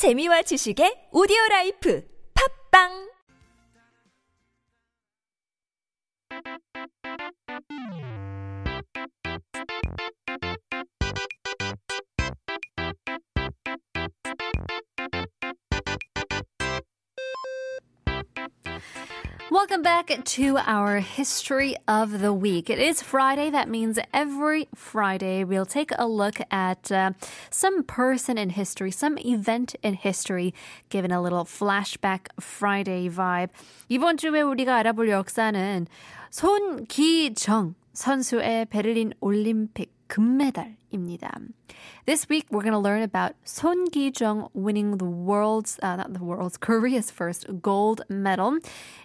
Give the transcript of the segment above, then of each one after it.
재미와 지식의 오디오 라이프. 팝빵 Welcome back to our history of the week. It is Friday. That means every Friday we'll take a look at uh, some person in history, some event in history, given a little flashback Friday vibe. 이번 주에 우리가 알아볼 역사는 손기정 선수의 베를린 올림픽 금메달입니다. This week, we're going to learn about Son Gi-jung winning the world's, uh, not the world's, Korea's first gold medal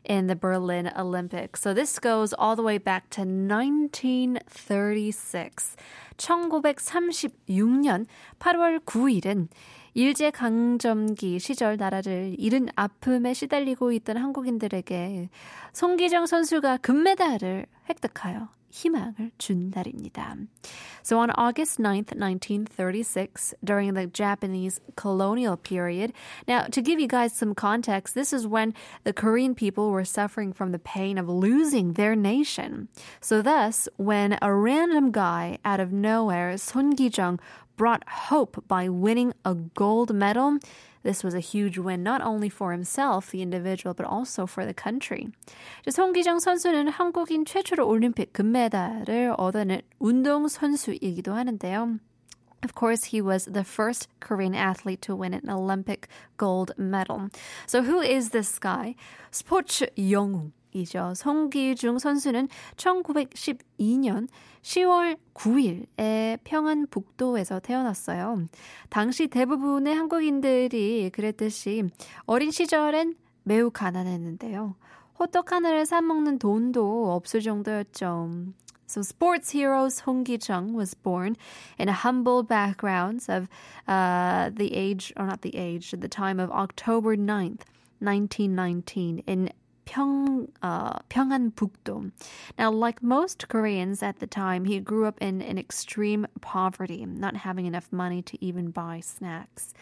in the Berlin Olympics. So this goes all the way back to 1936. 1936년 8월 9일은 일제강점기 시절 나라를 잃은 아픔에 시달리고 있던 한국인들에게 송기정 선수가 금메달을 획득하여 희망을 준 날입니다. So on August 9th, 1936, during the Japanese colonial period, now to give you guys some context, this is when the Korean people were suffering from the pain of losing their nation. So thus, when a random guy out of nowhere, Son Gi-jung, brought hope by winning a gold medal. This was a huge win not only for himself, the individual, but also for the country. 손기정 선수는 한국인 최초로 올림픽 금메달을 얻은 운동 선수이기도 하는데요. Of course, he was the first Korean athlete to win an Olympic gold medal. So who is this guy? 스포츠 영웅. 이죠. 송기중 선수는 1912년 10월 9일에 평안북도에서 태어났어요. 당시 대부분의 한국인들이 그랬듯이 어린 시절엔 매우 가난했는데요. 호떡 하나를 사 먹는 돈도 없을 정도였죠. So sports hero Song Gi-jung was born in a humble background of uh, the age, or not the age, at the time of October 9th, 1919 in Pyong, uh, Pyeongan-bukdo. Now, like most Koreans at the time, he grew up in, in extreme poverty, not having enough money to even buy snacks.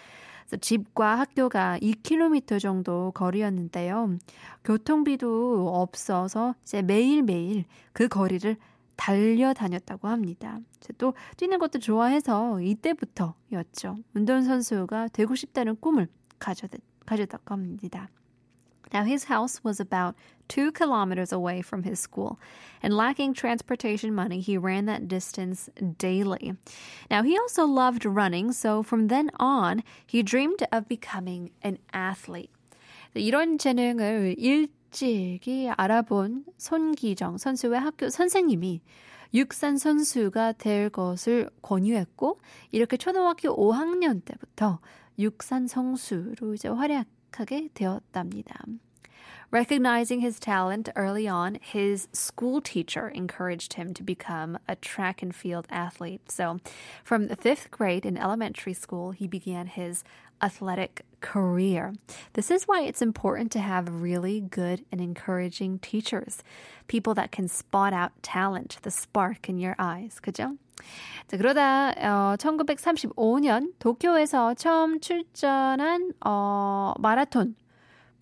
그래서 집과 학교가 2km 정도 거리였는데요. 교통비도 없어서 이제 매일매일 그 거리를 달려다녔다고 합니다. 또 뛰는 것도 좋아해서 이때부터였죠. 운동선수가 되고 싶다는 꿈을 가졌, 가졌다고 합니다. Now, his house was about two kilometers away from his school, and lacking transportation money, he ran that distance daily. Now, he also loved running, so from then on, he dreamed of becoming an athlete. 이런 재능을 일찍이 알아본 손기정 선수의 학교 선생님이 육상 선수가 될 것을 권유했고, 이렇게 초등학교 5학년 때부터 육상 선수로 이제 활약하게 되었답니다. Recognizing his talent early on, his school teacher encouraged him to become a track and field athlete. So, from the fifth grade in elementary school, he began his athletic career. This is why it's important to have really good and encouraging teachers, people that can spot out talent, the spark in your eyes. 그죠? 자, 그러다 어, 1935년 도쿄에서 처음 출전한 어, 마라톤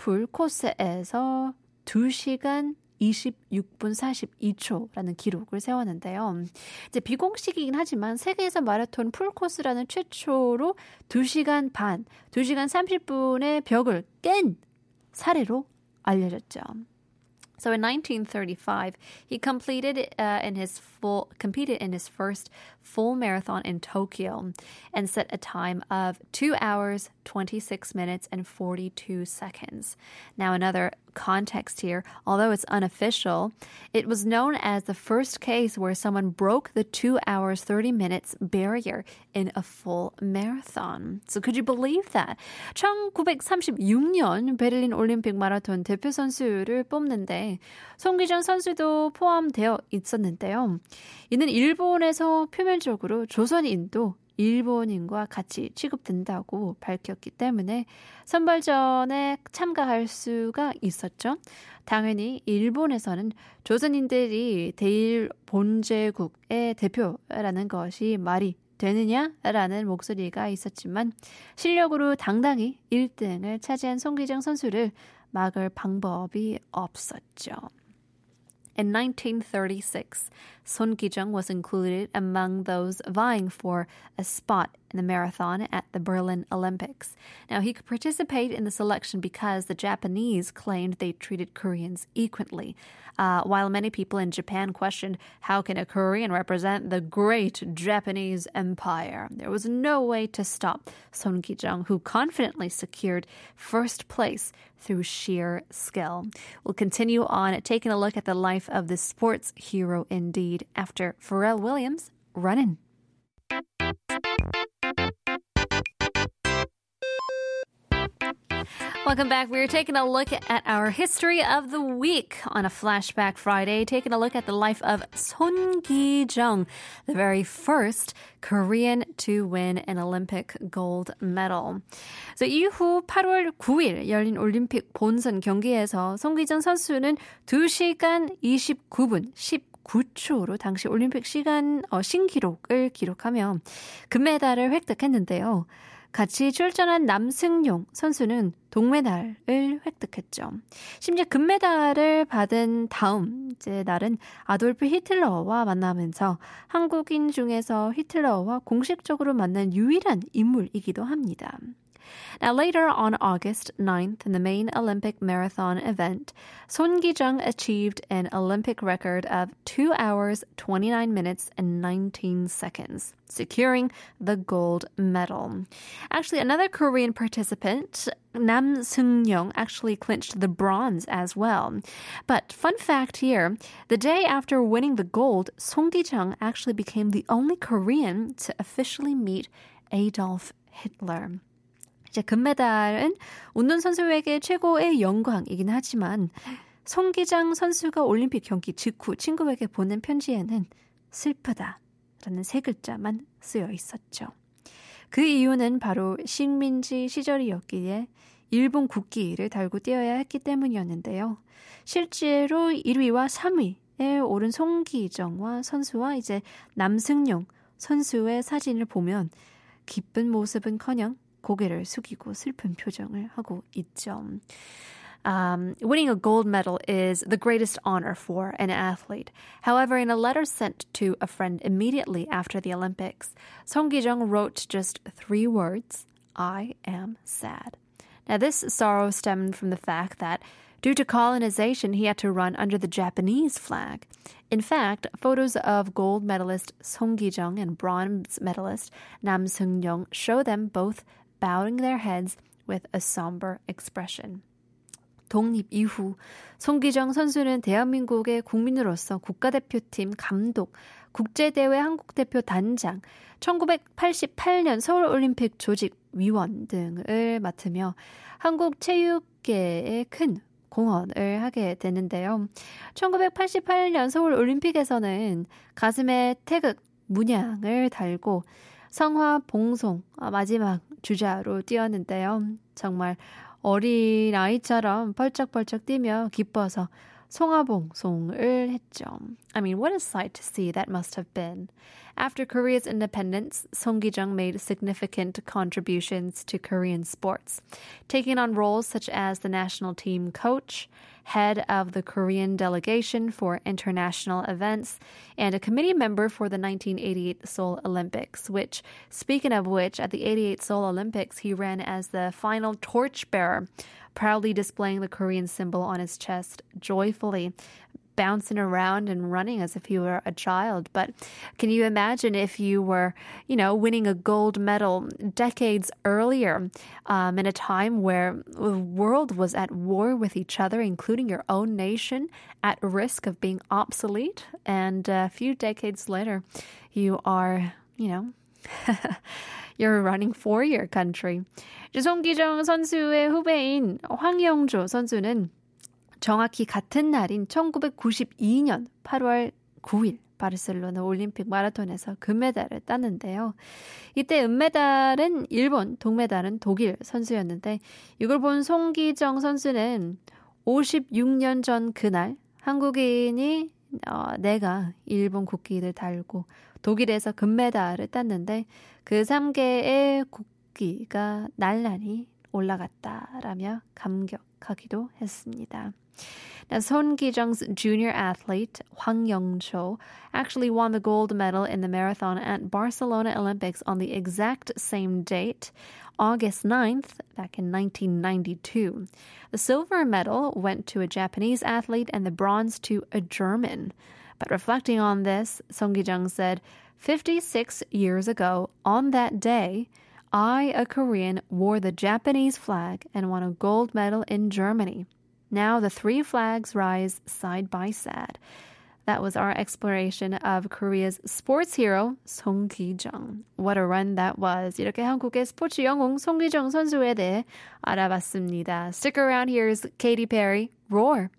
풀 코스에서 2시간 26분 42초라는 기록을 세웠는데요. 이제 비공식이긴 하지만 세계에서 마라톤 풀코스라는 최초로 2시간 반, 2시간 30분의 벽을 깬 사례로 알려졌죠. So in 1935, he completed uh, in his full competed in his first full marathon in Tokyo and set a time of 2 hours 26 minutes and 42 seconds. Now another context here, although it's unofficial. It was known as the first case where someone broke the two hours, 30 minutes barrier in a full marathon. So could you believe that? 1936년 베를린 올림픽 마라톤 대표 선수를 뽑는데 손기정 선수도 포함되어 있었는데요. 이는 일본에서 표면적으로 조선인도 일본인과 같이 취급된다고 밝혔기 때문에 선발전에 참가할 수가 있었죠. 당연히 일본에서는 조선인들이 대일 본제국의 대표라는 것이 말이 되느냐라는 목소리가 있었지만 실력으로 당당히 1등을 차지한 송기정 선수를 막을 방법이 없었죠. In 1936, Son Ki-jung was included among those vying for a spot in the marathon at the Berlin Olympics. Now, he could participate in the selection because the Japanese claimed they treated Koreans equally. Uh, while many people in Japan questioned how can a Korean represent the great Japanese empire, there was no way to stop Son Ki-jung, who confidently secured first place through sheer skill. We'll continue on taking a look at the life of the sports hero indeed after Pharrell Williams, Runnin'. Welcome back. We're taking a look at our history of the week on a Flashback Friday, taking a look at the life of Son Gi-jung, the very first Korean to win an Olympic gold medal. So 이후 8월 9일 열린 올림픽 본선 경기에서 송기정 선수는 2시간 29분 10 9초로 당시 올림픽 시간 어, 신기록을 기록하며 금메달을 획득했는데요. 같이 출전한 남승용 선수는 동메달을 획득했죠. 심지어 금메달을 받은 다음 이제 날은 아돌프 히틀러와 만나면서 한국인 중에서 히틀러와 공식적으로 만난 유일한 인물이기도 합니다. Now, later on August 9th, in the main Olympic marathon event, Son Gi-jung achieved an Olympic record of 2 hours, 29 minutes, and 19 seconds, securing the gold medal. Actually, another Korean participant, Nam Seung-young, actually clinched the bronze as well. But fun fact here, the day after winning the gold, Son Gi-jung actually became the only Korean to officially meet Adolf Hitler. 이제 금메달은 운동 선수에게 최고의 영광이긴 하지만 송기장 선수가 올림픽 경기 직후 친구에게 보낸 편지에는 슬프다라는 세 글자만 쓰여 있었죠. 그 이유는 바로 식민지 시절이었기에 일본 국기를 달고 뛰어야 했기 때문이었는데요. 실제로 1위와 3위에 오른 송기정과 선수와 이제 남승용 선수의 사진을 보면 기쁜 모습은커녕 고개를 숙이고 슬픈 표정을 하고 있죠. Um, winning a gold medal is the greatest honor for an athlete. However, in a letter sent to a friend immediately after the Olympics, Song Gi-jung wrote just three words, I am sad. Now, this sorrow stemmed from the fact that Due to colonization, he had to run under the Japanese flag. In fact, photos of gold medalist Song Gi-jung and bronze medalist Nam Seung-young show them both bowing their heads with a somber expression. 독립 이후 송기정 선수는 대한민국의 국민으로서 국가대표팀 감독, 국제대회 한국대표 단장, 1988년 서울올림픽 조직 위원 등을 맡으며 한국 체육계에 큰 공헌을 하게 되는데요. 1988년 서울 올림픽에서는 가슴에 태극 문양을 달고 성화 봉송 마지막 주자로 뛰었는데요. 정말 어린 아이처럼 펄쩍펄쩍 뛰며 기뻐서 성화봉송을 했죠. I mean, what a sight to see that must have been. After Korea's independence, Song Ki-jung made significant contributions to Korean sports, taking on roles such as the national team coach, head of the Korean delegation for international events, and a committee member for the 1988 Seoul Olympics, which, speaking of which, at the 88 Seoul Olympics, he ran as the final torchbearer proudly displaying the Korean symbol on his chest joyfully. Bouncing around and running as if he were a child. But can you imagine if you were, you know, winning a gold medal decades earlier um, in a time where the world was at war with each other, including your own nation, at risk of being obsolete? And a few decades later, you are, you know, You're running for your country. 송기정 선수의 후배인 황영조 선수는 정확히 같은 날인 1992년 8월 9일 바르셀로나 올림픽 마라톤에서 금메달을 땄는데요. 이때 은메달은 일본, 동메달은 독일 선수였는데 이걸 본 송기정 선수는 56년 전 그날 한국인이 어, 내가 일본 국기를 달고 독일에서 금메달을 땄는데 그 3개의 국기가 날라니 올라갔다라며 감격하기도 했습니다. Now, Son Ki-jung's junior athlete, Hwang Young-cho, actually won the gold medal in the marathon at Barcelona Olympics on the exact same date, August 9th, back in 1992. The silver medal went to a Japanese athlete and the bronze to a German. But reflecting on this, Song Ki-jung said, 56 years ago, on that day, I, a Korean, wore the Japanese flag and won a gold medal in Germany. Now the three flags rise side by side. That was our exploration of Korea's sports hero Song Ki-jung. What a run that was. 이렇게 한국의 스포츠 영웅 손기정 선수에 대해 알아봤습니다. Stick around here is Katy Perry. Roar.